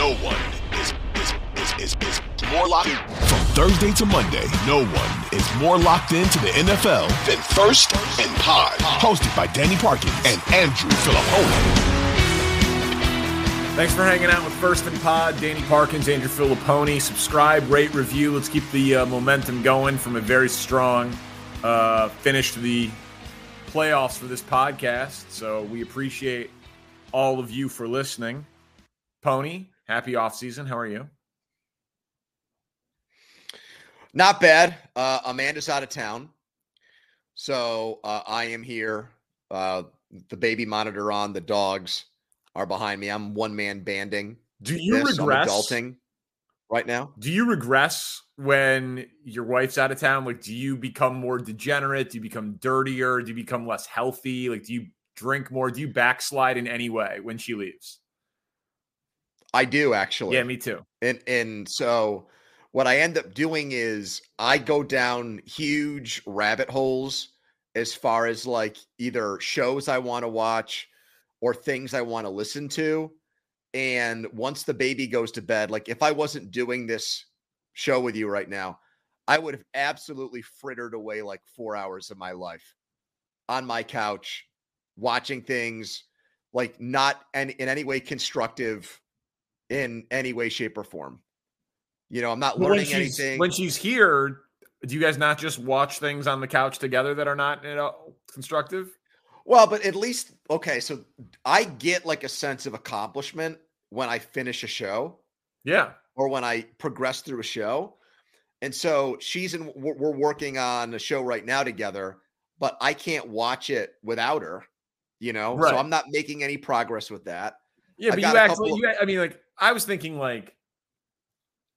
no one is is is is, is more locked in. From Thursday to Monday, no one is more locked into the NFL than First and Pod. Hosted by Danny Parkins and Andrew Fillipponi. Thanks for hanging out with First and Pod. Danny Parkins, Andrew Fillipponi. Subscribe, rate, review. Let's keep the uh, momentum going from a very strong uh, finish to the playoffs for this podcast. So we appreciate all of you for listening. Poni, happy off season. How are you? Not bad. Uh, Amanda's out of town. So uh, I am here. Uh, the baby monitor on, the dogs are behind me. I'm one man banding. Do you this. regress? I'm adulting right now. Do you regress when your wife's out of town? Like, do you become more degenerate? Do you become dirtier? Do you become less healthy? Like, do you drink more? Do you backslide in any way when she leaves? I do actually. Yeah, me too. And and so what I end up doing is I go down huge rabbit holes as far as like either shows I want to watch or things I want to listen to. And once the baby goes to bed, like if I wasn't doing this show with you right now, I would have absolutely frittered away like four hours of my life on my couch, watching things like not in, in any way constructive in any way, shape, or form. You know, I'm not learning when anything. When she's here, do you guys not just watch things on the couch together that are not you know, constructive? Well, but at least okay, so I get like a sense of accomplishment when I finish a show Yeah. or when I progress through a show. And so she's in we're working on a show right now together, but I can't watch it without her, you know? Right. So I'm not making any progress with that. Yeah, I've but you actually, couple you, I mean, like, I was thinking, like,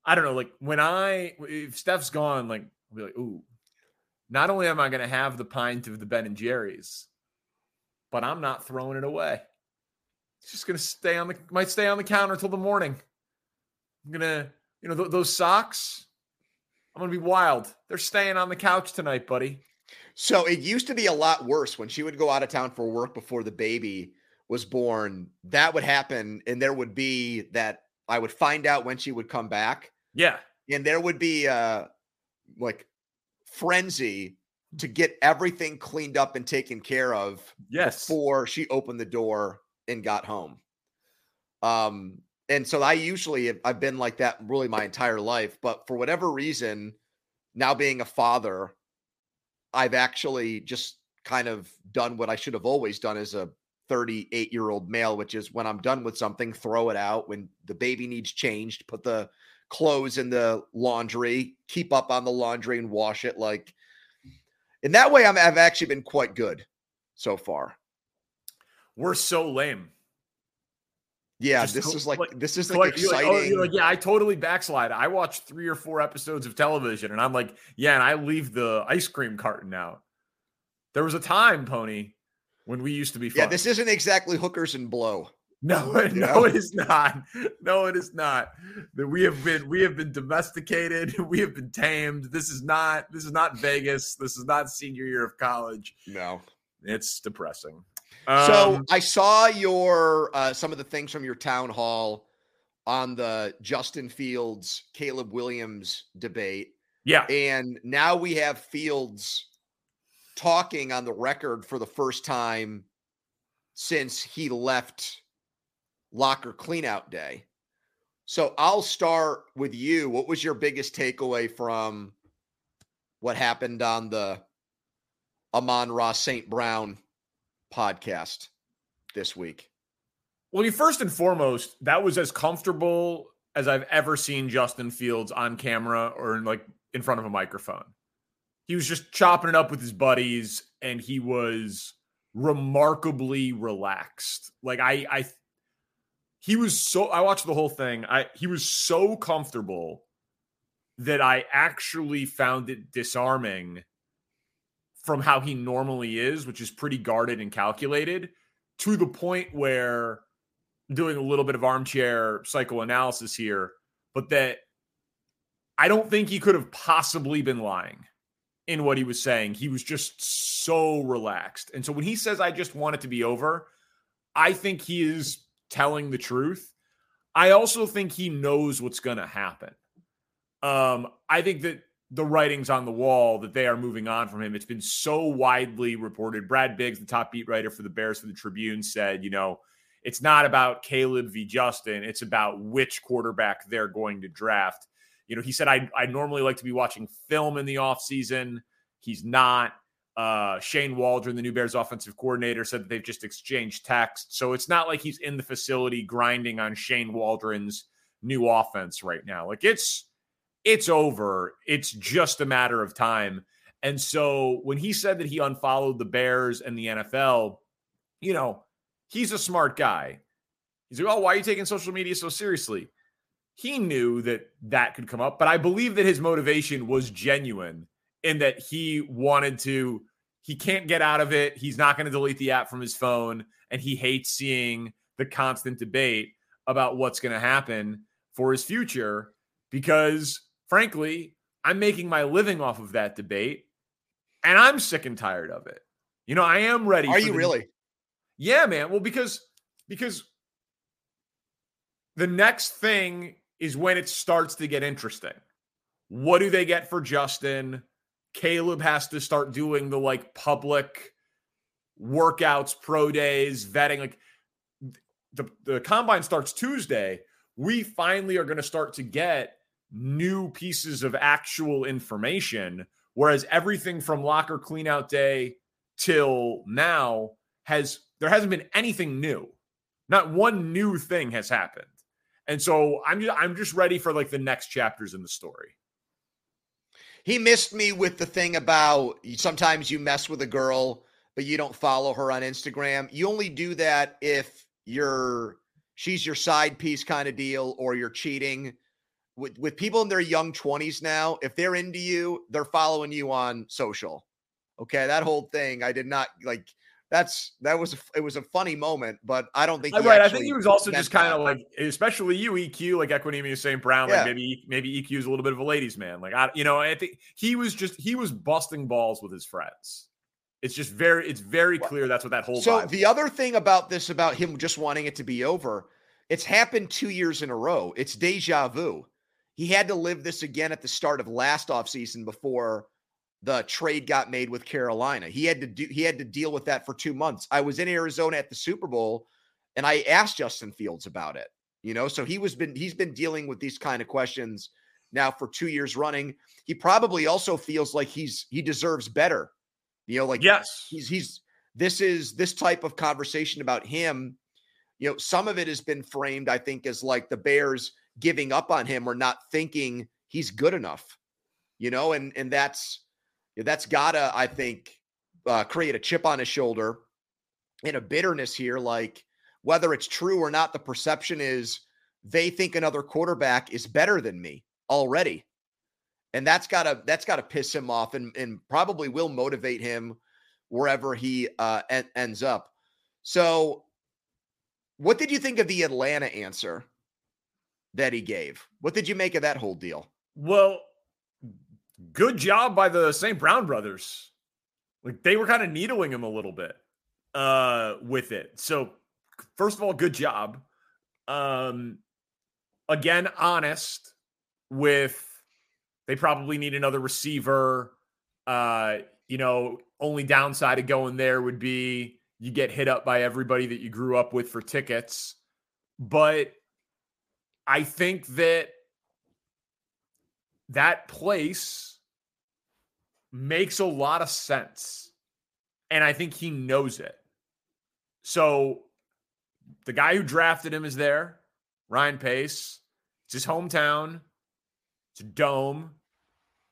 I don't know, like, when I, if Steph's gone, like, I'll be like, ooh, not only am I going to have the pint of the Ben and Jerry's, but I'm not throwing it away. It's just going to stay on the, might stay on the counter till the morning. I'm to, you know, th- those socks, I'm to be wild. They're staying on the couch tonight, buddy. So it used to be a lot worse when she would go out of town for work before the baby was born. That would happen, and there would be that I would find out when she would come back, Yeah. and there would be uh like frenzy to get everything cleaned up and taken care of Yes. before she opened the door and got home. Um, and so I usually have, I've been like that really my entire life, but for whatever reason, now being a father, I've actually just kind of done what I should have always done as a 38 year old male, which is when I'm done with something, throw it out. When the baby needs changed, put the clothes in the laundry, keep up on the laundry and wash it. Like, in that way, I'm, I've actually been quite good so far. We're so lame. Yeah, Just this co- is like, like- this is like like, exciting. oh, you're like, yeah, I totally backslide. I watch three or four episodes of television, and I'm like, yeah, and I leave the ice cream carton out. There was a time, Poni, when we used to be. Fun. yeah, this isn't exactly hookers and blow. no, you no, know? it is not. No, it is not. That we have been, we have been domesticated. We have been tamed. This is not. This is not Vegas. This is not senior year of college. No. It's depressing. So Um, I saw your uh, some of the things from your town hall on the Justin Fields Caleb Williams debate, yeah, and now we have Fields talking on the record for the first time since he left locker cleanout day. So I'll start with you. What was your biggest takeaway from what happened on the Amon-Ra St. Brown podcast this week? Well, you first and foremost, that was as comfortable as I've ever seen Justin Fields on camera or in, like in front of a microphone. He was just chopping it up with his buddies, and he was remarkably relaxed. Like I, I, he was so. I watched the whole thing. I he was so comfortable that I actually found it disarming from how he normally is, which is pretty guarded and calculated, to the point where doing a little bit of armchair psychoanalysis here, but that I don't think he could have possibly been lying in what he was saying. He was just so relaxed. And so when he says, I just want it to be over, I think he is telling the truth. I also think he knows what's going to happen. Um, I think that the writing's on the wall that they are moving on from him. It's been so widely reported. Brad Biggs, the top beat writer for the Bears for the Tribune, said, you know, it's not about Caleb v. Justin. It's about which quarterback they're going to draft. You know, he said, I, I normally like to be watching film in the offseason. He's not. Uh, Shane Waldron, the new Bears offensive coordinator, said that they've just exchanged text. So it's not like he's in the facility grinding on Shane Waldron's new offense right now. Like it's it's over. It's just a matter of time. And so when he said that he unfollowed the Bears and the NFL, you know, he's a smart guy. He's like, oh, why are you taking social media so seriously? He knew that that could come up, but I believe that his motivation was genuine in that he wanted to, he can't get out of it. He's not going to delete the app from his phone, and he hates seeing the constant debate about what's going to happen for his future because, frankly, I'm making my living off of that debate, and I'm sick and tired of it. You know, I am ready. Are you the, really? Yeah, man. Well, because because the next thing is when it starts to get interesting. What do they get for Justin? Caleb has to start doing the like public workouts, pro days, vetting. Like the, the combine starts Tuesday. We finally are going to start to get new pieces of actual information. Whereas everything from locker cleanout day till now has there hasn't been anything new. Not one new thing has happened. And so I'm just, I'm just ready for like the next chapters in the story. He missed me with the thing about sometimes you mess with a girl, but you don't follow her on Instagram. You only do that if you're she's your side piece kind of deal or you're cheating. With with people in their young 20s now, if they're into you, they're following you on social. Okay, that whole thing, I did not like that's that was a, it was a funny moment, but I don't think right. I think he was also just kind of like, especially you, EQ, like Equanimeous St. Brown, like yeah. maybe maybe EQ is a little bit of a ladies' man. Like I, you know, I think he was just he was busting balls with his friends. It's just very it's very clear that's what that whole. So the other thing about this about him just wanting it to be over, it's happened two years in a row. It's deja vu. He had to live this again at the start of last offseason before the trade got made with Carolina. He had to do he had to deal with that for 2 months. I was in Arizona at the Super Bowl and I asked Justin Fields about it. You know, so he was been he's been dealing with these kind of questions now for 2 years running. He probably also feels like he's he deserves better. You know, like yes. He's he's this is this type of conversation about him. You know, some of it has been framed I think as like the Bears giving up on him or not thinking he's good enough. You know, and and that's that's gotta, I think, uh, create a chip on his shoulder and a bitterness here. Like whether it's true or not, the perception is they think another quarterback is better than me already. And that's gotta that's gotta piss him off and, and probably will motivate him wherever he uh, en- ends up. So, what did you think of the Atlanta answer that he gave? What did you make of that whole deal? Well, good job by the St. Brown brothers. Like they were kind of needling him a little bit uh with it. So first of all, good job. Um again, honest with they probably need another receiver. Uh, you know, only downside of going there would be you get hit up by everybody that you grew up with for tickets. But I think that that place makes a lot of sense. And I think he knows it. So the guy who drafted him is there, Ryan Pace. It's his hometown. It's a dome.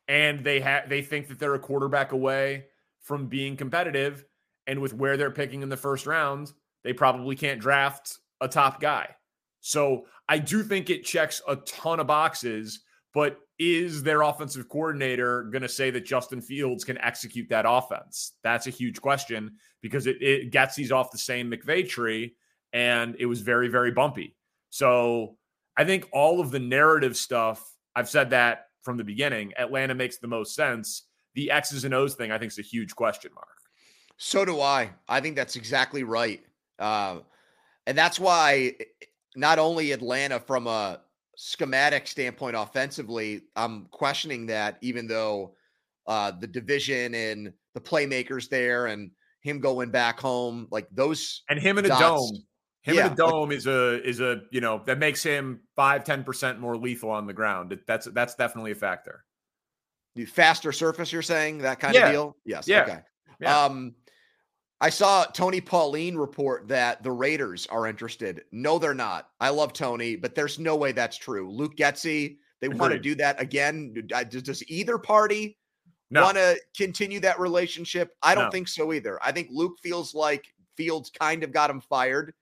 And they have they think that they're a quarterback away from being competitive. And with where they're picking in the first round, they probably can't draft a top guy. So I do think it checks a ton of boxes, but is their offensive coordinator going to say that Justin Fields can execute that offense? That's a huge question because it, it gets these off the same McVay tree and it was very, very bumpy. So I think all of the narrative stuff, I've said that from the beginning, Atlanta makes the most sense. The X's and O's thing, I think, is a huge question mark. So do I. I think that's exactly right. Uh, and that's why not only Atlanta from a schematic standpoint offensively, I'm questioning that even though uh, the division and the playmakers there and him going back home, like those and him in a dome. Him yeah, in a dome like, is a is a you know that makes him five ten percent more lethal on the ground. That's that's definitely a factor. The faster surface, you're saying that kind yeah. of deal? Yes. Yeah. Okay. Yeah. Um, I saw Tony Pauline report that the Raiders are interested. No, they're not. I love Tony, but there's no way that's true. Luke Getsy, they Agreed. want to do that again. Does either party no. want to continue that relationship? I don't no. think so either. I think Luke feels like Fields kind of got him fired.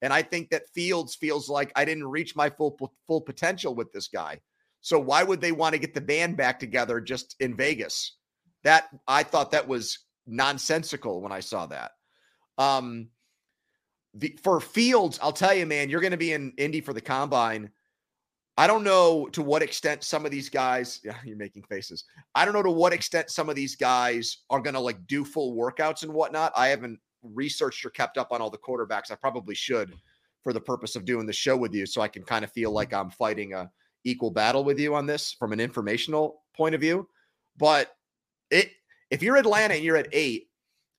And I think that Fields feels like I didn't reach my full full potential with this guy. So why would they want to get the band back together just in Vegas? That I thought that was nonsensical when I saw that. Um, the, for Fields, I'll tell you, man, you're going to be in Indy for the combine. I don't know to what extent some of these guys, yeah, you're making faces. I don't know to what extent some of these guys are going to like do full workouts and whatnot. I haven't researched or kept up on all the quarterbacks. I probably should for the purpose of doing the show with you so I can kind of feel like I'm fighting a equal battle with you on this from an informational point of view. But it if you're Atlanta and you're at 8,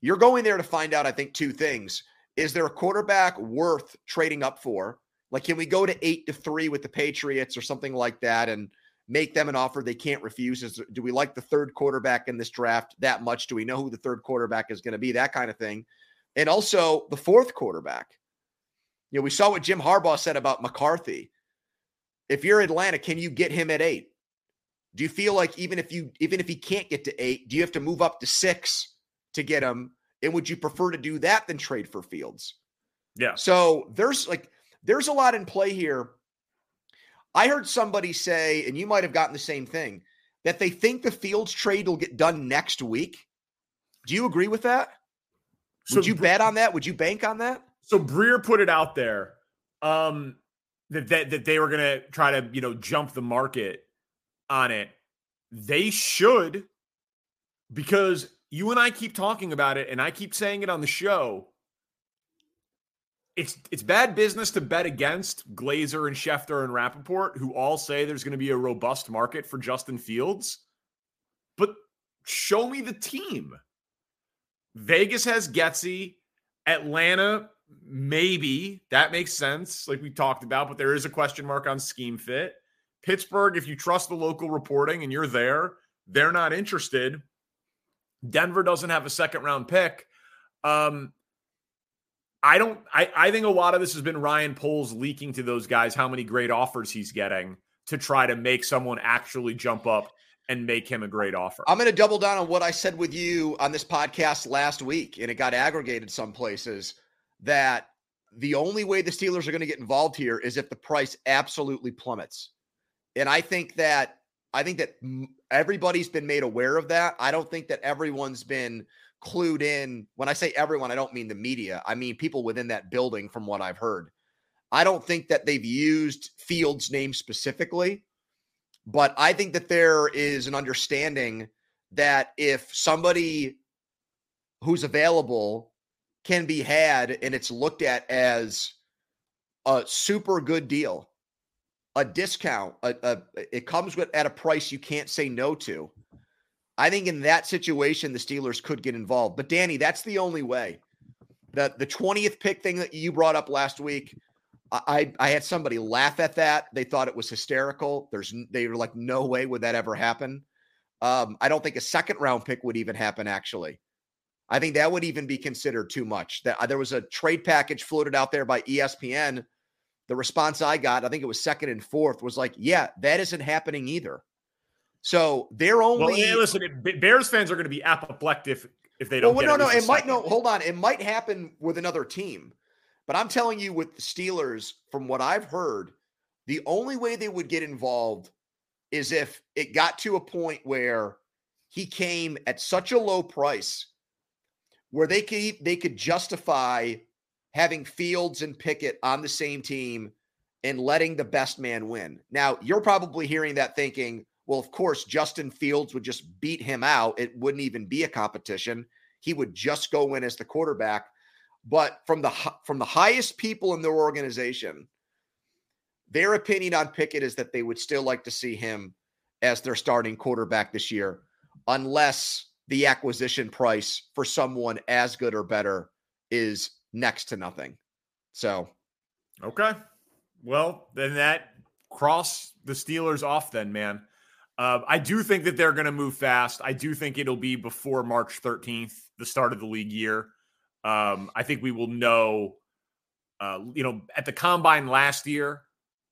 you're going there to find out I think two things. Is there a quarterback worth trading up for? Like can we go to 8 to 3 with the Patriots or something like that and make them an offer they can't refuse? Is, do we like the third quarterback in this draft that much? Do we know who the third quarterback is going to be? That kind of thing and also the fourth quarterback. You know, we saw what Jim Harbaugh said about McCarthy. If you're Atlanta, can you get him at eight? Do you feel like even if you even if he can't get to eight, do you have to move up to six to get him? And would you prefer to do that than trade for Fields? Yeah. So there's like there's a lot in play here. I heard somebody say, and you might have gotten the same thing, that they think the Fields trade will get done next week. Do you agree with that? So Would you bet on that? Would you bank on that? So Breer put it out there um, that, that that they were going to try to you know jump the market on it. They should because you and I keep talking about it, and I keep saying it on the show. It's it's bad business to bet against Glazer and Schefter and Rapoport, who all say there's going to be a robust market for Justin Fields. But show me the team. Vegas has Getsy. Atlanta, maybe. That makes sense, like we talked about, but there is a question mark on scheme fit. Pittsburgh, if you trust the local reporting and you're there, they're not interested. Denver doesn't have a second round pick. Um, I don't I, I think a lot of this has been Ryan Poles leaking to those guys how many great offers he's getting to try to make someone actually jump up and make him a great offer. I'm going to double down on what I said with you on this podcast last week, and it got aggregated some places that the only way the Steelers are going to get involved here is if the price absolutely plummets. And I think that I think that everybody's been made aware of that. I don't think that everyone's been clued in. When I say everyone, I don't mean the media. I mean people within that building from what I've heard. I don't think that they've used Fields' name specifically. But I think that there is an understanding that if somebody who's available can be had and it's looked at as a super good deal, a discount, a, a, it comes with at a price you can't say no to. I think in that situation, the Steelers could get involved. But Danny, that's the only way. The the 20th pick thing that you brought up last week, I I had somebody laugh at that. They thought it was hysterical. There's they were like, no way would that ever happen. Um, I don't think a second round pick would even happen. Actually, I think that would even be considered too much. That uh, there was a trade package floated out there by ESPN. The response I got, I think it was second and fourth, was like, yeah, that isn't happening either. So they're only. Well, yeah, listen, Bears fans are going to be apoplectic if, if they don't. Well, no, no, it might no. Hold on, it might happen with another team. But I'm telling you, with the Steelers, from what I've heard, the only way they would get involved is if it got to a point where he came at such a low price where they could they could justify having Fields and Pickett on the same team and letting the best man win. Now, you're probably hearing that thinking, well, of course, Justin Fields would just beat him out. It wouldn't even be a competition. He would just go in as the quarterback. But from the from the highest people in their organization, their opinion on Pickett is that they would still like to see him as their starting quarterback this year, unless the acquisition price for someone as good or better is next to nothing. So, okay. Well, then that cross the Steelers off, then, man. Uh, I do think that they're going to move fast. I do think it'll be before March 13th, the start of the league year. Um, I think we will know. Uh, you know, at the combine last year,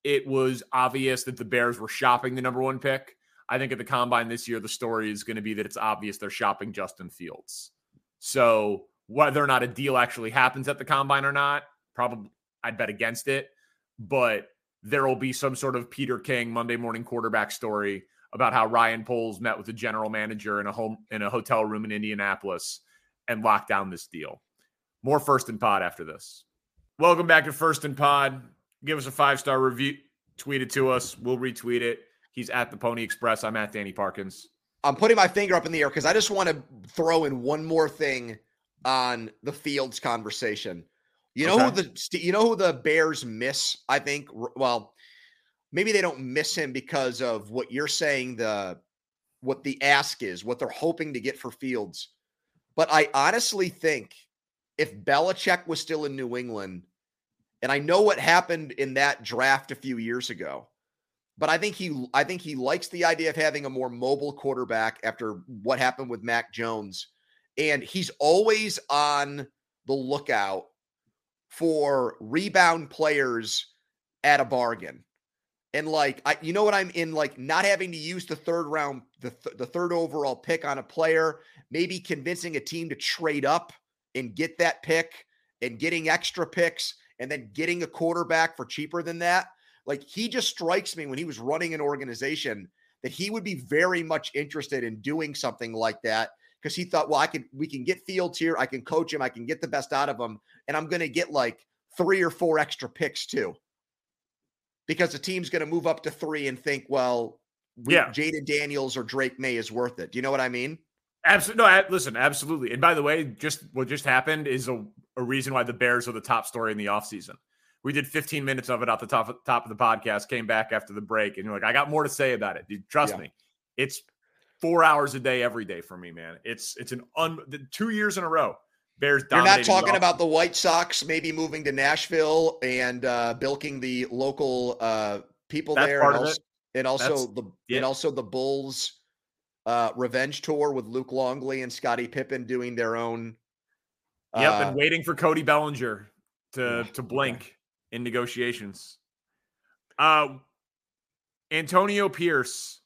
it was obvious that the Bears were shopping the number one pick. I think at the combine this year, the story is going to be that it's obvious they're shopping Justin Fields. So whether or not a deal actually happens at the combine or not, probably I'd bet against it. But there will be some sort of Peter King Monday morning quarterback story about how Ryan Poles met with the general manager in a home in a hotel room in Indianapolis and locked down this deal. More first and pod after this. Welcome back to First and Pod. Give us a five star review. Tweet it to us. We'll retweet it. He's at the Poni Express. I'm at Danny Parkins. I'm putting my finger up in the air because I just want to throw in one more thing on the Fields conversation. You know okay. who the you know who the Bears miss? I think. Well, maybe they don't miss him because of what you're saying. The what the ask is, what they're hoping to get for Fields. But I honestly think if Belichick was still in New England, and I know what happened in that draft a few years ago, but I think he I think he likes the idea of having a more mobile quarterback after what happened with Mac Jones. And he's always on the lookout for rebound players at a bargain. And like I you know what I'm in like not having to use the third round the th- the third overall pick on a player, maybe convincing a team to trade up and get that pick and getting extra picks and then getting a quarterback for cheaper than that. Like he just strikes me when he was running an organization that he would be very much interested in doing something like that because he thought, well, I can we can get Fields here, I can coach him, I can get the best out of him, and I'm going to get like three or four extra picks too. Because the team's going to move up to three and think, well, we, yeah, Jayden Daniels or Drake Maye is worth it. Do you know what I mean? Absolutely. No, listen, absolutely. And by the way, just what just happened is a, a reason why the Bears are the top story in the offseason. We did 15 minutes of it at the top, top of the podcast, came back after the break, and you're like, I got more to say about it. Dude, trust yeah. me. It's four hours a day every day for me, man. It's it's an un two years in a row. Bears. You're not talking the about the White Sox maybe moving to Nashville and uh, bilking the local uh, people That's there, and also, and also, the yeah. and also the Bulls uh, revenge tour with Luke Longley and Scottie Pippen doing their own. Yep, and uh, waiting for Cody Bellinger to to blink in negotiations. Uh, Antonio Pierce,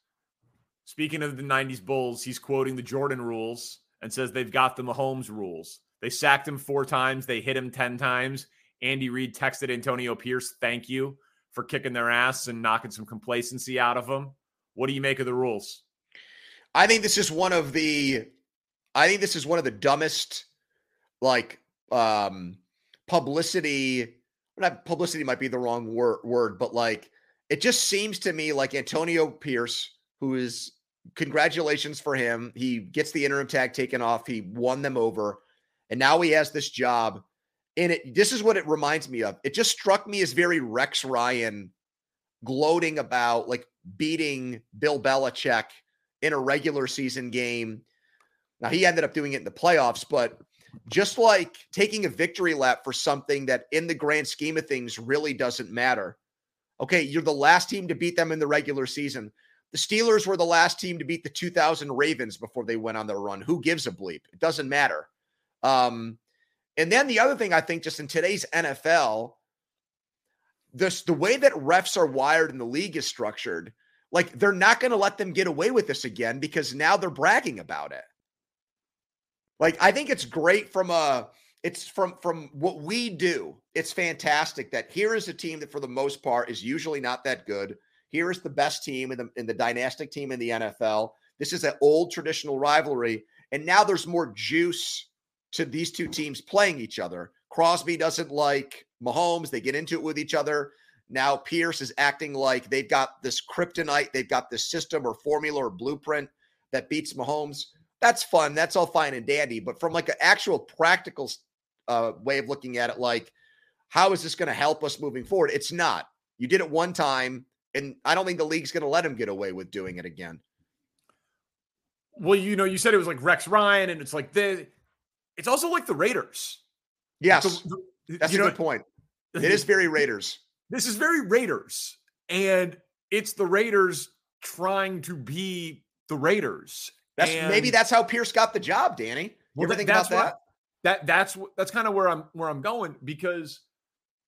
speaking of the 90s Bulls, he's quoting the Jordan rules and says they've got the Mahomes rules. They sacked him four times, they hit him 10 times. Andy Reid texted Antonio Pierce, thank you for kicking their ass and knocking some complacency out of them. What do you make of the rules? I think this is one of the I think this is one of the dumbest like um publicity not publicity might be the wrong word, word but like it just seems to me like Antonio Pierce who is congratulations for him. He gets the interim tag taken off. He won them over. And now he has this job. And it this is what it reminds me of. It just struck me as very Rex Ryan gloating about like beating Bill Belichick in a regular season game. Now he ended up doing it in the playoffs, but just like taking a victory lap for something that in the grand scheme of things really doesn't matter. Okay, you're the last team to beat them in the regular season. The Steelers were the last team to beat the 2000 Ravens before they went on their run. Who gives a bleep? It doesn't matter. Um, and then the other thing I think, just in today's NFL, this the way that refs are wired and the league is structured, like they're not going to let them get away with this again because now they're bragging about it. Like I think it's great from a it's from from what we do. It's fantastic that here is a team that for the most part is usually not that good. Here is the best team in the in the dynastic team in the NFL. This is an old traditional rivalry and now there's more juice to these two teams playing each other. Crosby doesn't like Mahomes. They get into it with each other. Now Pierce is acting like they've got this kryptonite, they've got this system or formula or blueprint that beats Mahomes. That's fun. That's all fine and dandy. But from like an actual practical uh, way of looking at it, like how is this going to help us moving forward? It's not. You did it one time, and I don't think the league's going to let him get away with doing it again. Well, you know, you said it was like Rex Ryan, and it's like the. It's also like the Raiders. Yes, The- the- that's a know, good point. It is very Raiders. This is very Raiders, and it's the Raiders trying to be the Raiders. That's maybe that's how Pierce got the job, Danny. You Well, ever think about that? that that's that's kind of where I'm where I'm going because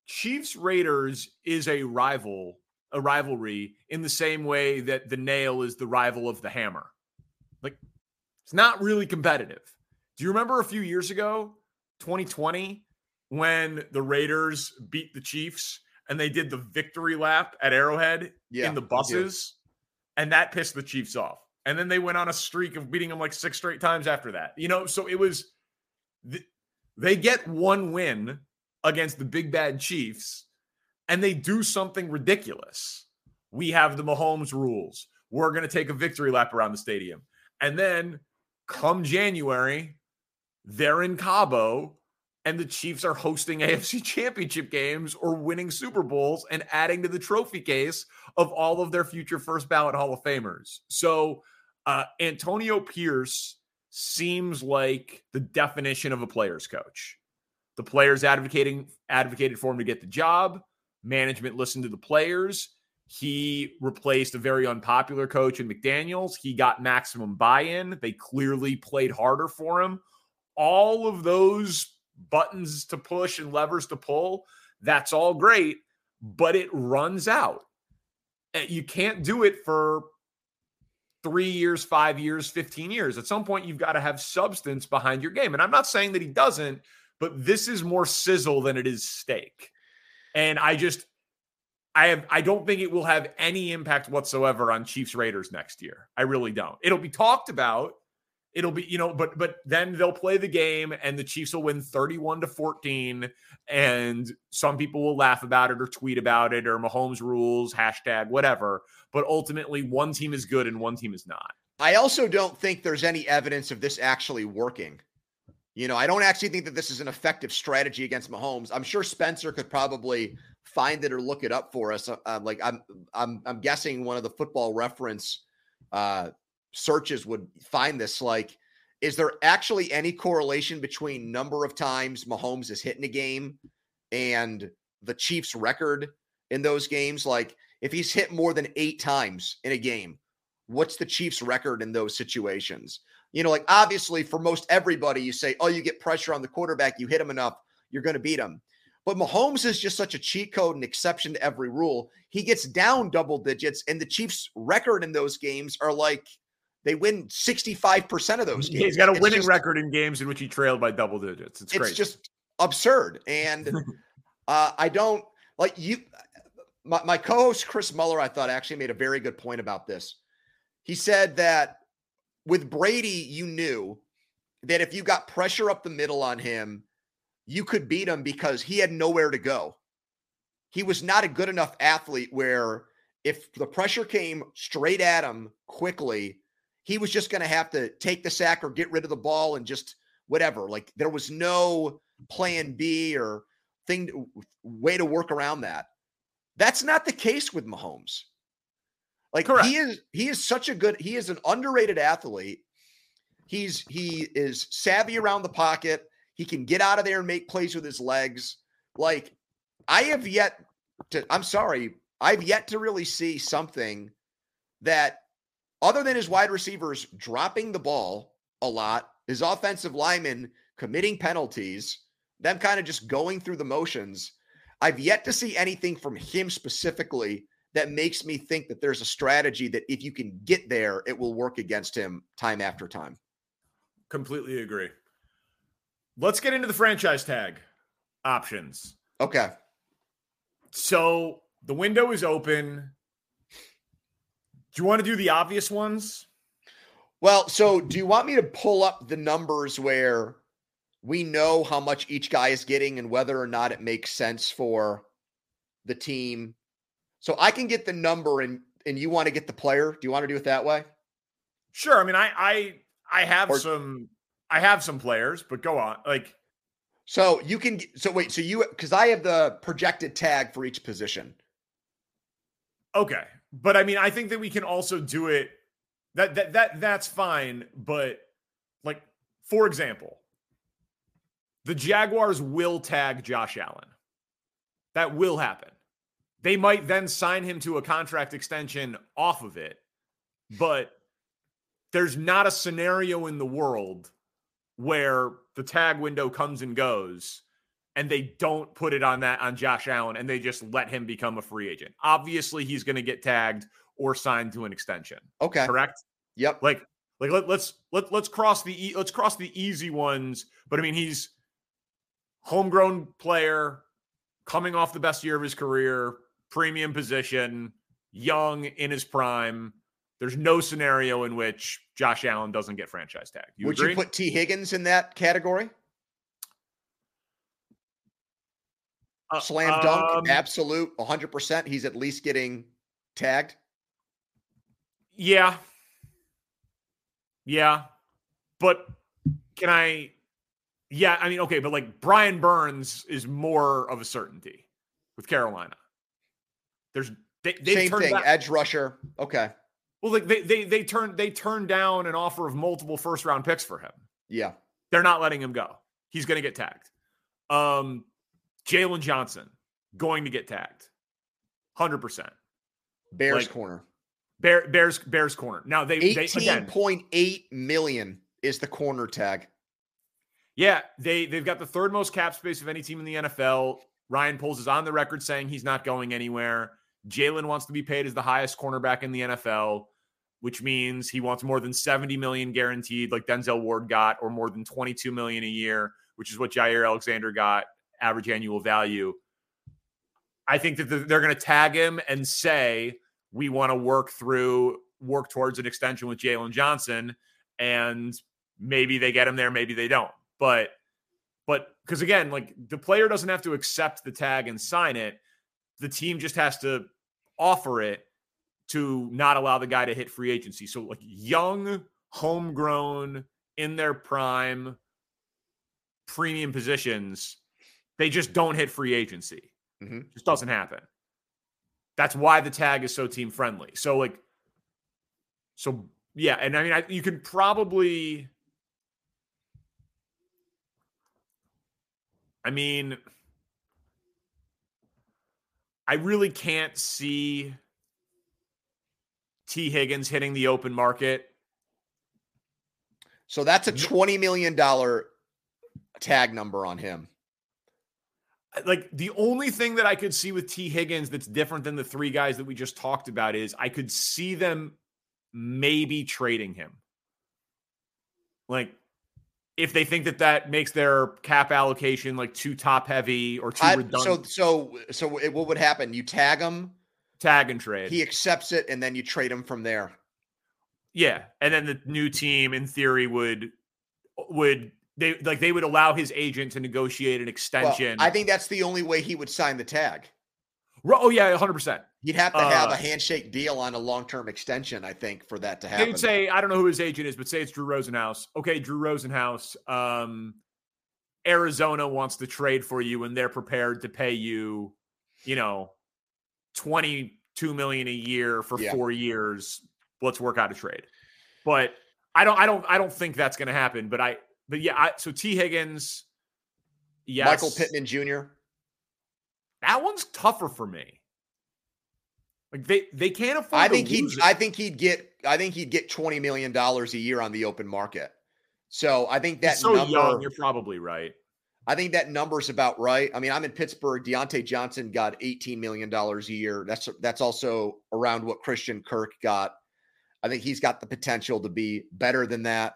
Chiefs Raiders is a rival a rivalry in the same way that the nail is the rival of the hammer. Like it's not really competitive. Do you remember a few years ago, 2020, when the Raiders beat the Chiefs and they did the victory lap at Arrowhead Yeah, in the buses? And that pissed the Chiefs off. And then they went on a streak of beating them like six straight times after that. You know, so it was th- they get one win against the big bad Chiefs and they do something ridiculous. We have the Mahomes rules. We're going to take a victory lap around the stadium. And then come January, they're in Cabo and the Chiefs are hosting AFC championship games or winning Super Bowls and adding to the trophy case of all of their future first ballot Hall of Famers. So, uh, Antonio Pierce seems like the definition of a player's coach. The players advocating advocated for him to get the job. Management listened to the players. He replaced a very unpopular coach in McDaniels. He got maximum buy-in. They clearly played harder for him. All of those buttons to push and levers to pull, that's all great, but it runs out. Uh, You can't do it for three years, five years, 15 years. At some point, you've got to have substance behind your game. And I'm not saying that he doesn't, but this is more sizzle than it is steak. And I just, I have, I don't think it will have any impact whatsoever on Chiefs Raiders next year. I really don't. It'll be talked about. It'll be, you know, but but then they'll play the game and the Chiefs will win 31 to 14. And some people will laugh about it or tweet about it or Mahomes rules, hashtag, whatever. But ultimately, one team is good and one team is not. I also don't think there's any evidence of this actually working. You know, I don't actually think that this is an effective strategy against Mahomes. I'm sure Spencer could probably find it or look it up for us. Uh, like I'm, I'm, I'm guessing one of the football reference uh, searches would find this. Like, is there actually any correlation between number of times Mahomes is hitting a game and the Chiefs' record in those games? Like, if he's hit more than eight times in a game, what's the Chiefs' record in those situations? You know, like obviously for most everybody, you say, oh, you get pressure on the quarterback, you hit him enough, you're going to beat him. But Mahomes is just such a cheat code and exception to every rule. He gets down double digits, and the Chiefs' record in those games are like they win 65% of those games. He's got a It's winning just- record in games in which he trailed by double digits. It's, it's just absurd. And uh, I don't like you. My, my co host, Chris Mueller, I thought actually made a very good point about this. He said that with Brady, you knew that if you got pressure up the middle on him, you could beat him because he had nowhere to go. He was not a good enough athlete where if the pressure came straight at him quickly, he was just going to have to take the sack or get rid of the ball and just whatever. Like there was no plan B or thing way to work around that. That's not the case with Mahomes. Like Correct. he is he is such a good he is an underrated athlete. He's he is savvy around the pocket. He can get out of there and make plays with his legs. Like I have yet to I'm sorry, I've yet to really see something that other than his wide receivers dropping the ball a lot, his offensive linemen committing penalties, them kind of just going through the motions. I've yet to see anything from him specifically that makes me think that there's a strategy that if you can get there, it will work against him time after time. completely agree. Let's get into the franchise tag options. Okay. So the window is open. Do you want to do the obvious ones? Well, so do you want me to pull up the numbers where we know how much each guy is getting and whether or not it makes sense for the team? So I can get the number and and you want to get the player. Do you want to do it that way? Sure. I mean, I I I have Or- some I have some players, but go on. Like So you can so wait, so you because I have the projected tag for each position. Okay. But I mean, I think that we can also do it that that that that's fine, but like for example, the Jaguars will tag Josh Allen. That will happen. They might then sign him to a contract extension off of it, but there's not a scenario in the world where the tag window comes and goes and they don't put it on that on Josh Allen and they just let him become a free agent. Obviously, he's going to get tagged or signed to an extension. Okay. Correct? Yep. Like like let, let's let, let's cross the let's cross the easy ones, but I mean he's homegrown player coming off the best year of his career, premium position, young in his prime. There's no scenario in which Josh Allen doesn't get franchise tag. You Would agree? you put Tee Higgins in that category? Uh, Slam dunk, um, absolute, 100%. He's at least getting tagged. Yeah. Yeah. But can I Yeah, I mean okay, but like Brian Burns is more of a certainty with Carolina. There's they they Same thing, down- edge rusher. Okay. well like they they they turned they turned down an offer of multiple first round picks for him. Yeah. They're not letting him go. He's going to get tagged. Um Jaylon Johnson going to get tagged. 100%. Bears Like, corner. Bear, Bears Bears corner. Now they they again 18.8 million is the corner tag. Yeah, they they've got the third most cap space of any team in the NFL. Ryan Poles is on the record saying he's not going anywhere. Jaylon wants to be paid as the highest cornerback in the NFL, which means he wants more than 70 million guaranteed, like Denzel Ward got, or more than 22 million a year, which is what Jaire Alexander got, average annual value. I think that they're going to tag him and say we want to work through, work towards an extension with Jaylon Johnson, and maybe they get him there, maybe they don't. But, but because again, like the player doesn't have to accept the tag and sign it, the team just has to offer it to not allow the guy to hit free agency. So like young, homegrown, in their prime, premium positions, they just don't hit free agency. Mhm. Just doesn't happen. That's why the tag is so team friendly. So like, so yeah, and I mean, I, you can probably. I mean, I really can't see Tee Higgins hitting the open market. So that's a $20 million tag number on him. Like the only thing that I could see with Tee Higgins that's different than the three guys that we just talked about is I could see them maybe trading him. Like if they think that that makes their cap allocation like too top heavy or too I, redundant, so so so it- what would happen? You tag him, tag and trade. he accepts it, and then you trade him from there. Yeah, and then the new team, in theory, would would they like they would allow his agent to negotiate an Well, extension. I think that's the only way he would sign the tag. Oh yeah, hundred percent. You'd have to have Uh, a handshake deal on a long term extension, I think, for that to happen. They happen. would say, I don't know who his agent is, but say it's Drew Rosenhaus. Okay, Drew Rosenhaus. Um, Arizona wants to trade for you, and they're prepared to pay you, you know, twenty two million a year for Yeah. four years. Let's work out a trade. But I don't, I don't, I don't think that's going to happen. But I, but yeah, I, so Tee Higgins, yes, Michael Pittman Jr. That one's tougher for me. Like they, they can't afford. I think he'd. I think he'd get I think he'd get twenty million dollars a year on the open market. So I think that He's so number young. You're probably right. I think that number's about right. I mean, I'm in Pittsburgh. Diontae Johnson got $18 million a year. That's that's also around what Christian Kirk got. I think he's got the potential to be better than that.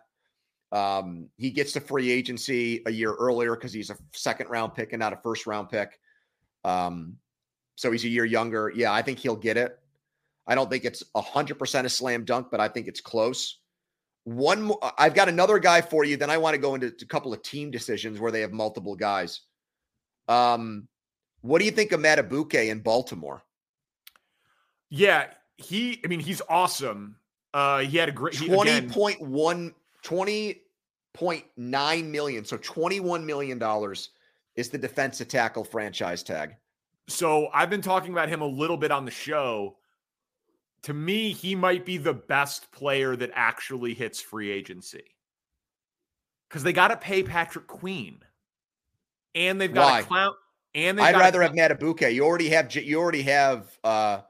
Um, he gets the free agency a year earlier because he's a second round pick and not a first round pick. Um, so he's a year younger. Yeah, I think he'll get it. I don't think it's hundred percent a slam dunk, but I think it's close. One more, I've got another guy for you. Then I want to go into a couple of team decisions where they have multiple guys. Um, what do you think of Madubuike in Baltimore? Yeah, he. I mean, he's awesome. Uh, he had a great he, again, 20.1 20.9 million. So 21 million dollars is the defensive tackle franchise tag. So I've been talking about him a little bit on the show. to me, he might be the best player that actually hits free agency. Because they got to pay Patrick Queen. And they've got Why? a clown. And I'd got rather have Madubuike. You already have you already have uh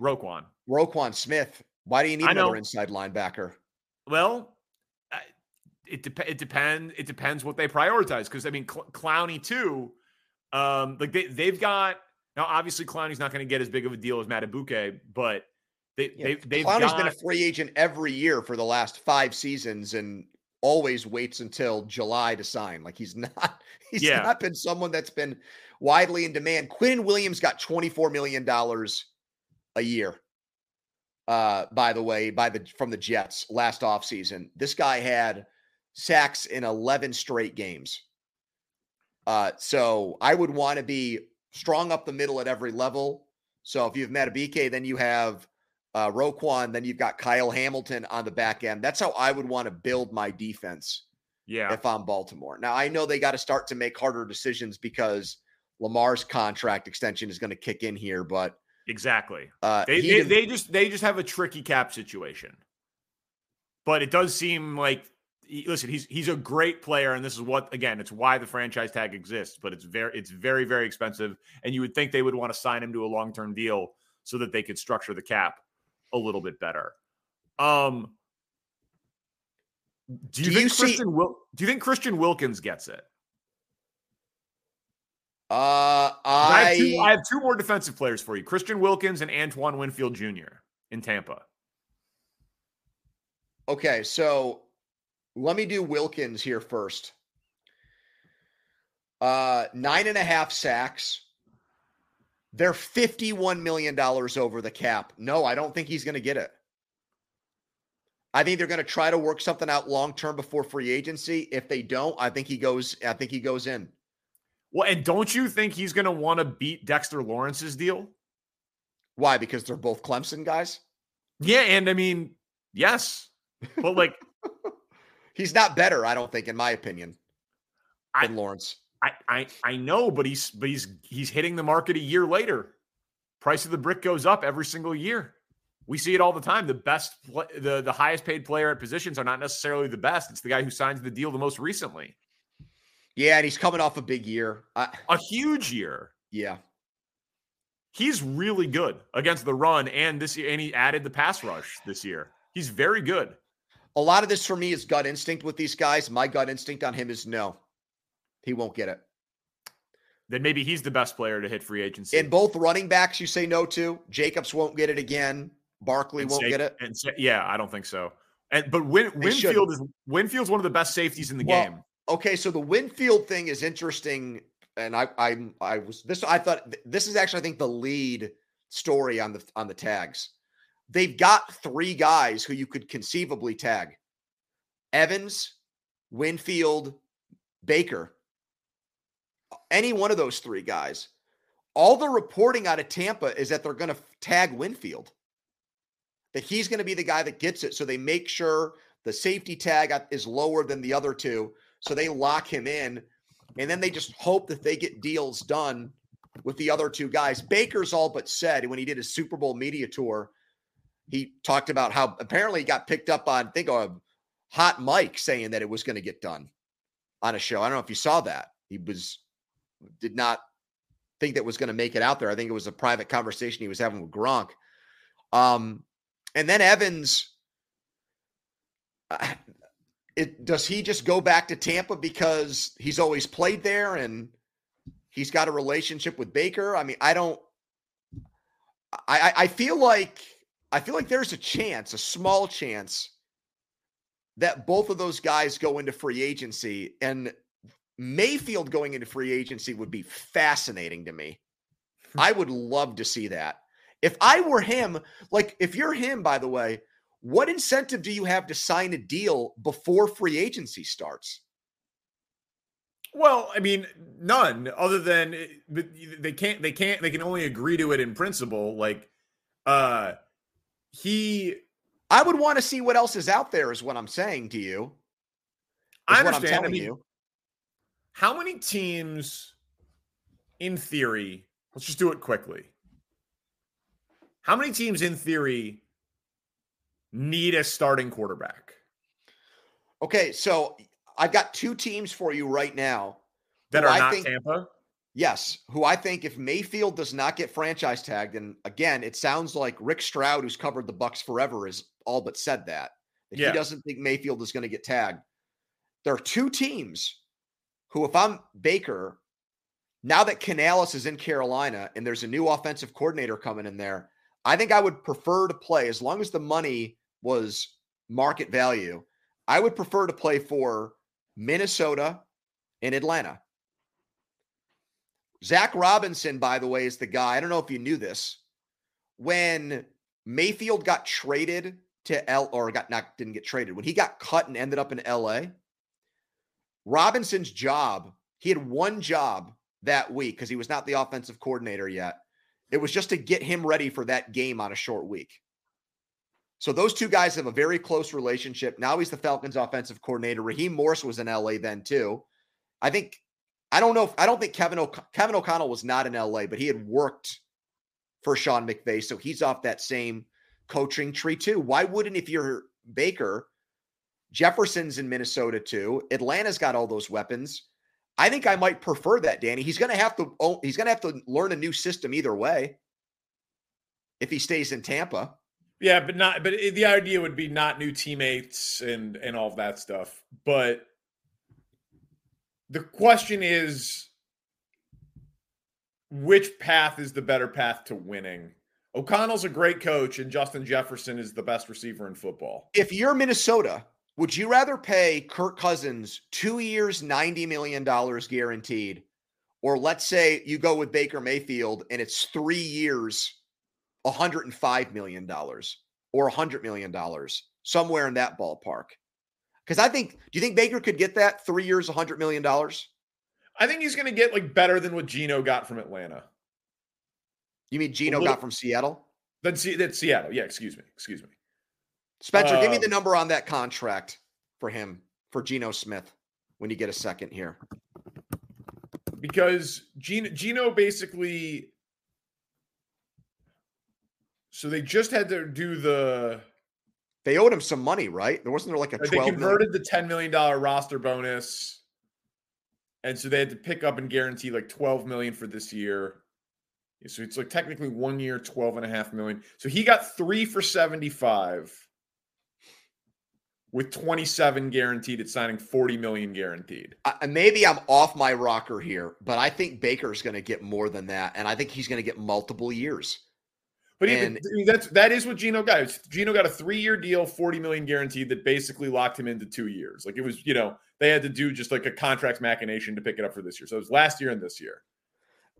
Roquan. Roquan Smith. Why do you need another inside linebacker? Well, it dep- it depends. It depends what they prioritize. Because I mean, Cl- Clowney too. Um, like they they've got now. Obviously, Clowney's not going to get as big of a deal as Madubuike, but they Yeah, they they've Clowney's got been a free agent every year for the last five seasons and always waits until July to sign. Like he's not he's Yeah. not been someone that's been widely in demand. Quinn Williams got $24 million a year. Uh, by the way, by the from the Jets last offseason. This guy had sacks in 11 straight games. Uh, so I would want to be strong up the middle at every level. So if you have Madubuike, then you have uh, Roquan, then you've got Kyle Hamilton on the back end. That's how I would want to build my defense yeah. if I'm Baltimore. Now I know they got to start to make harder decisions because Lamar's contract extension is going to kick in here, but Exactly. uh, They, they, they just they just have a tricky cap situation. But it does seem like he- listen, he's he's a great player, and this is what again, it's why the franchise tag exists. But it's very it's very very expensive, and you would think they would want to sign him to a long term deal so that they could structure the cap a little bit better. Um, do you Do think you see- Christian Wil- Do you think Christian Wilkins gets it? uh, I have, two, I have two more defensive players for you: Christian Wilkins and Antoine Winfield Jr. in Tampa. okay. So let me do Wilkins here first. Uh, nine and a half sacks. They're $51 million over the cap. No, I don't think he's going to get it. I think they're going to try to work something out long term before free agency. If they don't, I think he goes. I think he goes in. Well, and don't you think he's going to want to beat Dexter Lawrence's deal? Why? Because they're both Clemson guys. Yeah, and I mean, yes, but like He's not better, I don't think, in my opinion, I- Lawrence. I, I I know, but he's but he's he's hitting the market a year later. Price of the brick goes up every single year. We see it all the time. The best, the the highest paid player at positions are not necessarily the best. It's the guy who signs the deal the most recently. Yeah, and he's coming off a big year. I, A huge year. yeah, He's really good against the run, and this year, and he added the pass rush this year. He's very good. A lot of this for me is gut instinct with these guys. My gut instinct on him is no, he won't get it. Then maybe he's the best player to hit free agency. In both running backs, you say no to. Jacobs won't get it again. Barkley And won't get it. And yeah, I don't think so. And but Win, Winfield is Winfield's one of the best safeties in the Well, game. Okay, so the Winfield thing is interesting, and I I I was this I thought this is actually I think the lead story on the on the tags. They've got three guys who you could conceivably tag: Evans, Winfield, Baker. Any one of those three guys. All the reporting out of Tampa is that they're going to tag Winfield. That he's going to be the guy that gets it. So they make sure the safety tag is lower than the other two. So they lock him in. And then they just hope that they get deals done with the other two guys. Baker's all but said when he did his Super Bowl media tour, he talked about how apparently he got picked up on, I think, a hot mic saying that it was going to get done on a show. I don't know if you saw that. He was, did not think that was going to make it out there. I think it was a private conversation he was having with Gronk. Um, and then Evans, it does he just go back to Tampa because he's always played there and he's got a relationship with Baker? I mean, I don't. I- I feel like I feel like there's a chance, a small chance, that both of those guys go into free agency and Mayfield going into free agency would be fascinating to me. I would love to see that. If I were him, like if you're him, by the way, what incentive do you have to sign a deal before free agency starts? Well, I mean, none other than they can't they can't they can only agree to it in principle. Like uh he I would want to see what else is out there, is what I'm saying to you. I is what I'm understand. I telling mean, you. how many teams in theory, let's just do it quickly. How many teams in theory need a starting quarterback. Okay, so I've got two teams for you right now that are I not think, Tampa. Yes, who I think if Mayfield does not get franchise tagged, and again, it sounds like Rick Stroud, who's covered the Bucs forever, has all but said that. If yeah. he doesn't think Mayfield is going to get tagged, there are two teams who, if I'm Baker, now that Canales is in Carolina and there's a new offensive coordinator coming in there, I think I would prefer to play as long as the money was market value. I would prefer to play for Minnesota and Atlanta. Zac Robinson, by the way, is the guy. I don't know if you knew this. When Mayfield got traded to L or got not didn't get traded, when he got cut and ended up in LA, Robinson's job, he had one job that week because he was not the offensive coordinator yet. It was just to get him ready for that game on a short week. So those two guys have a very close relationship. Now he's the Falcons offensive coordinator. Raheem Morris was in LA then too. I think I don't know if I don't think Kevin o- Kevin O'Connell was not in LA, but he had worked for Sean McVay, so he's off that same coaching tree too. Why wouldn't if you're Baker? Jefferson's in Minnesota too. Atlanta's got all those weapons. I think I might prefer that, Danny. He's going to have to he's going to have to learn a new system either way. If he stays in Tampa. Yeah, but not but the idea would be not new teammates and and all that stuff. But the question is which path is the better path to winning? O'Connell's a great coach, and Justin Jefferson is the best receiver in football. If you're Minnesota, would you rather pay Kirk Cousins two years, $90 million guaranteed? Or let's say you go with Baker Mayfield and it's three years, $105 million or $100 million, somewhere in that ballpark. Because I think, do you think Baker could get that three years, $100 million? I think he's going to get like better than what Geno got from Atlanta. You mean Geno little, got from Seattle? That's, that's Seattle. Yeah, excuse me. Excuse me. Spencer, give me the um, number on that contract for him, for Geno Smith, when you get a second here. Because Geno, Geno basically. So they just had to do the they owed him some money, right? There wasn't there like a they converted million? the ten million dollar roster bonus, and so they had to pick up and guarantee like twelve million for this year. So it's like technically one year, 12 and a half million. So he got three for 75 with 27 guaranteed at signing 40 million guaranteed. Uh, maybe I'm off my rocker here, but I think Baker's going to get more than that. And I think he's going to get multiple years. But even I that's that is what Geno got. Geno got a three-year deal, 40 million guaranteed that basically locked him into two years. Like it was, you know, they had to do just like a contract machination to pick it up for this year. So it was last year and this year.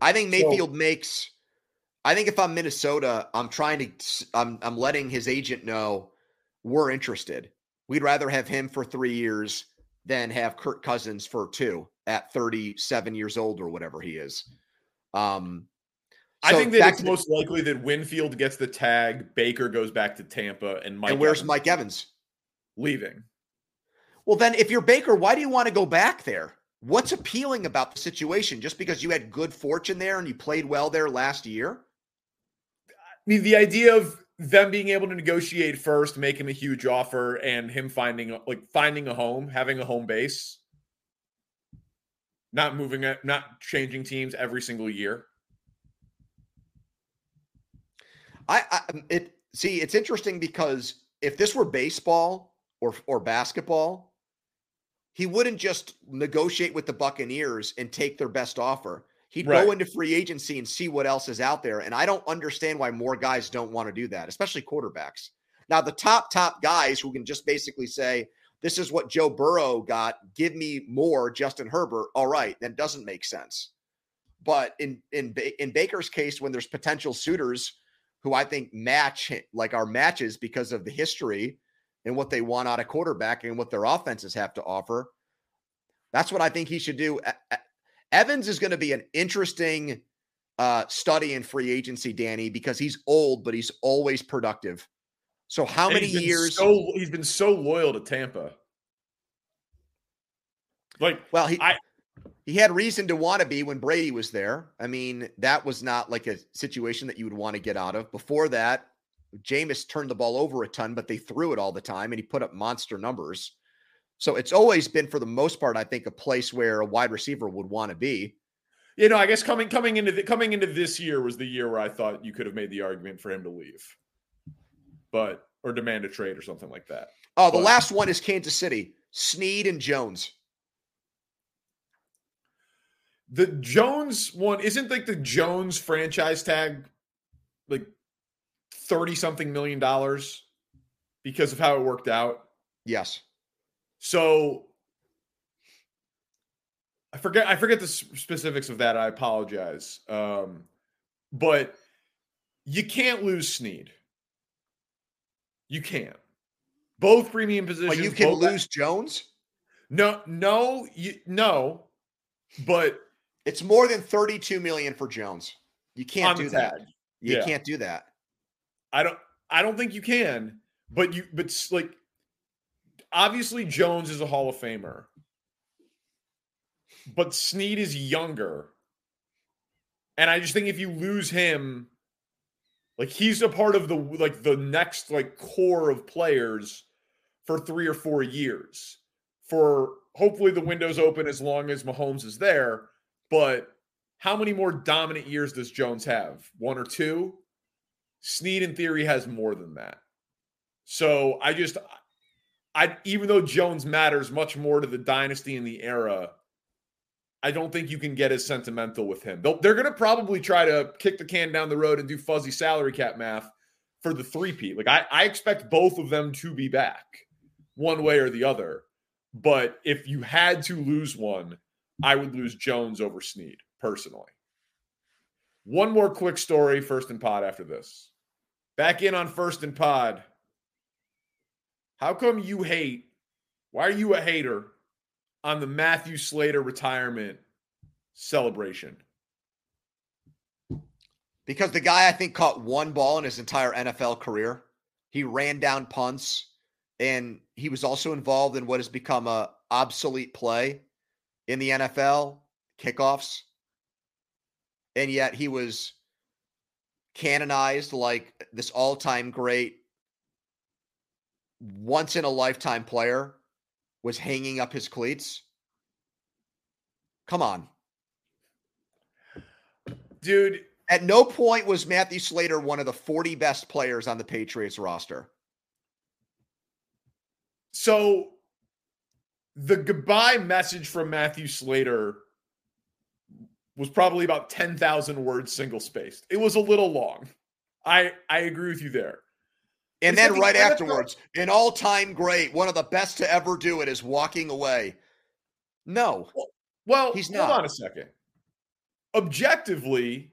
I think Mayfield so, makes I think if I'm Minnesota, I'm trying to I'm I'm letting his agent know we're interested. We'd rather have him for 3 years than have Kirk Cousins for 2 at 37 years old or whatever he is. Um I think that it's most the, likely that Winfield gets the tag, Baker goes back to Tampa, and Mike. And where's Evans Mike Evans? Leaving. Well, then, if you're Baker, why do you want to go back there? What's appealing about the situation? Just because you had good fortune there and you played well there last year? I mean, the idea of them being able to negotiate first, make him a huge offer, and him finding like finding a home, having a home base, not moving not changing teams every single year. I, I um, it see it's interesting because if this were baseball or or basketball, he wouldn't just negotiate with the Buccaneers and take their best offer. He'd right. go into free agency and see what else is out there. And I don't understand why more guys don't want to do that, especially quarterbacks. Now, the top, top guys who can just basically say, this is what Joe Burrow got, give me more Justin Herbert. All right, that doesn't make sense. But in in in Baker's case, when there's potential suitors who I think match like our matches because of the history and what they want out of quarterback and what their offenses have to offer. That's what I think he should do. Evans is going to be an interesting uh, study in free agency, Danny, because he's old, but he's always productive. So how many years? So, he's been so loyal to Tampa. Like, well, he I, he had reason to want to be when Brady was there. I mean, that was not like a situation that you would want to get out of. Before that, Jameis turned the ball over a ton, but they threw it all the time and he put up monster numbers. So it's always been, for the most part, I think, a place where a wide receiver would want to be. You know, I guess coming coming into the, coming into this year was the year where I thought you could have made the argument for him to leave, but or demand a trade or something like that. Oh, the but, last one is Kansas City. Sneed and Jones. The Jones one isn't like the Jones franchise tag like 30 something million dollars because of how it worked out. Yes. So I forget I forget the specifics of that. I apologize. Um, but you can't lose Sneed. You can't. Both premium positions. But you can lose Jones? No, no, you no. But it's more than 32 million for Jones. You can't do that. You yeah. can't do that. I don't I don't think you can, but you but like obviously Jones is a Hall of Famer. But Sneed is younger. And I just think if you lose him, like he's a part of the like the next like core of players for 3 or 4 years. For hopefully the window's open as long as Mahomes is there, but how many more dominant years does Jones have? One or two? Sneed, in theory, has more than that. So I just, I even though Jones matters much more to the dynasty and the era, I don't think you can get as sentimental with him. They'll, they're going to probably try to kick the can down the road and do fuzzy salary cap math for the three-peat. Like I, I expect both of them to be back, one way or the other. But if you had to lose one, I would lose Jones over Sneed personally. One more quick story, first and pod after this. Back in on first and pod. How come you hate? Why are you a hater on the Matthew Slater retirement celebration? Because the guy I think caught one ball in his entire NFL career. He ran down punts and he was also involved in what has become a obsolete play in the NFL, kickoffs. And yet he was canonized like this all time great, once in a lifetime player, was hanging up his cleats. Come on. Dude. At no point was Matthew Slater one of the 40 best players on the Patriots roster. So the goodbye message from Matthew Slater was probably about 10,000 words single spaced. It was a little long. I I agree with you there. And then right afterwards, an all-time great, one of the best to ever do it is walking away. No. Well, well he's not. Hold on a second. Objectively,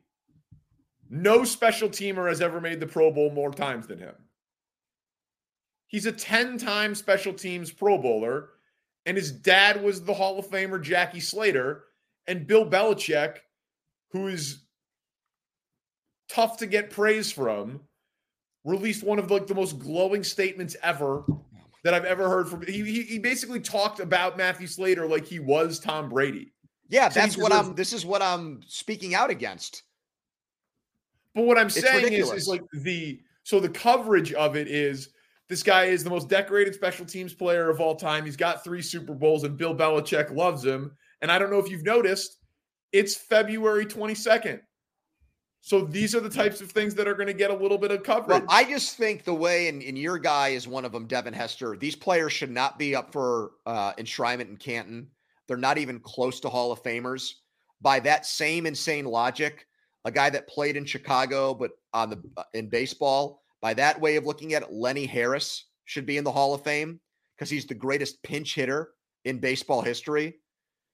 no special teamer has ever made the Pro Bowl more times than him. He's a 10-time special teams Pro Bowler and his dad was the Hall of Famer Jackie Slater, and Bill Belichick, who is tough to get praise from, released one of like the most glowing statements ever that I've ever heard from. He, he, he basically talked about Matthew Slater like he was Tom Brady. Yeah, so that's what I'm. This is what I'm speaking out against. But what I'm it's saying is, is like the so the coverage of it is this guy is the most decorated special teams player of all time. He's got three Super Bowls, and Bill Belichick loves him. And I don't know if you've noticed, it's February 22nd. So these are the types of things that are going to get a little bit of coverage. Well, I just think the way, and, and your guy is one of them, Devin Hester. These players should not be up for uh, enshrinement in Canton. They're not even close to Hall of Famers. By that same insane logic, a guy that played in Chicago but on the uh, in baseball by that way of looking at it, Lenny Harris should be in the Hall of Fame because he's the greatest pinch hitter in baseball history.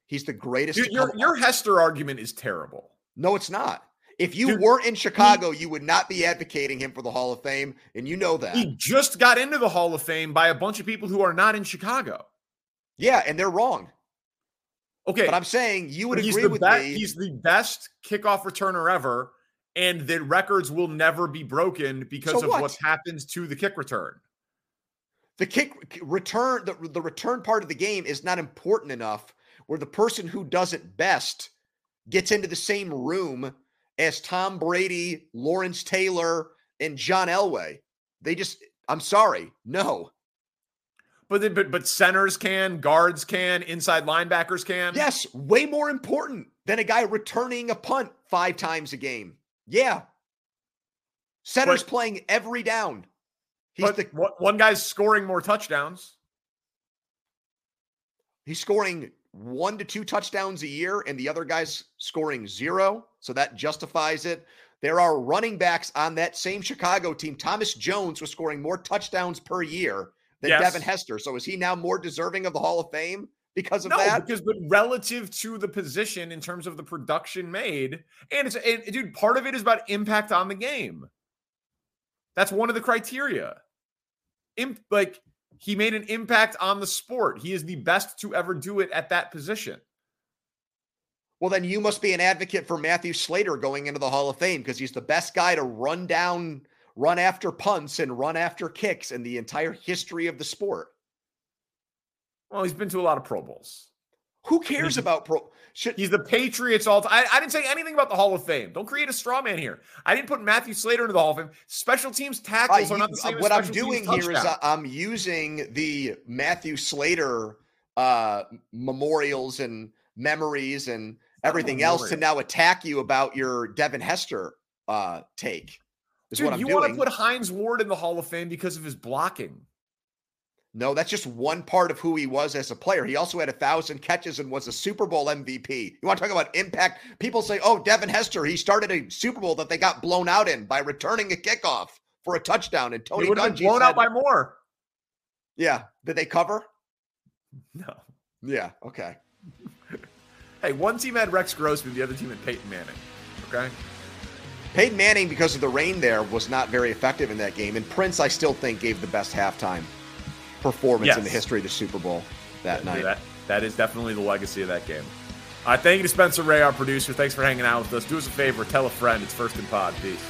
He's the greatest. Dude, your, your Hester argument is terrible. No, it's not. If you Dude, weren't in Chicago, he, you would not be advocating him for the Hall of Fame, and you know that. He just got into the Hall of Fame by a bunch of people who are not in Chicago. Yeah, and they're wrong. Okay, but I'm saying you would agree with be- me. He's the best kickoff returner ever, and the records will never be broken because so of what? what happens to the kick return. The kick return, the, the return part of the game is not important enough where the person who does it best gets into the same room as Tom Brady, Lawrence Taylor, and John Elway. They just, I'm sorry, no. But, they, but but centers can, guards can, inside linebackers can. Yes, way more important than a guy returning a punt five times a game. Yeah. Center's but, playing every down. He's the one guy's scoring more touchdowns. He's scoring one to two touchdowns a year, and the other guy's scoring zero. So that justifies it. There are running backs on that same Chicago team. Thomas Jones was scoring more touchdowns per year than yes. Devin Hester. So is he now more deserving of the Hall of Fame because of no, that? Because but relative to the position in terms of the production made, and it's and, dude, part of it is about impact on the game. That's one of the criteria. Imp, like he made an impact on the sport. He is the best to ever do it at that position. Well, then you must be an advocate for Matthew Slater going into the Hall of Fame because he's the best guy to run down run after punts and run after kicks in the entire history of the sport. Well, he's been to a lot of Pro Bowls. Who cares about Pro? Should, he's the Patriots all time. I, I, didn't say anything about the Hall of Fame. Don't create a straw man here. I didn't put Matthew Slater into the Hall of Fame. Special teams tackles uh, are not the same. What I'm doing here is uh, I'm using the Matthew Slater uh, memorials and memories and everything else to now attack you about your Devin Hester uh, take. Dude, what I'm you doing. want to put Hines Ward in the Hall of Fame because of his blocking. No, that's just one part of who he was as a player. He also had a thousand catches and was a Super Bowl MVP. You want to talk about impact? People say, oh, Devin Hester, he started a Super Bowl that they got blown out in by returning a kickoff for a touchdown. And Tony have blown said, out by more. Yeah. Did they cover? No. Yeah. Okay. hey, one team had Rex Grossman, the other team had Peyton Manning. Okay. Peyton Manning, because of the rain there, was not very effective in that game. And Prince, I still think, gave the best halftime performance yes. in the history of the Super Bowl that yeah, night. That, that is definitely the legacy of that game. Right, thank you to Spencer Ray, our producer. Thanks for hanging out with us. Do us a favor, tell a friend. It's First and Pod. Peace.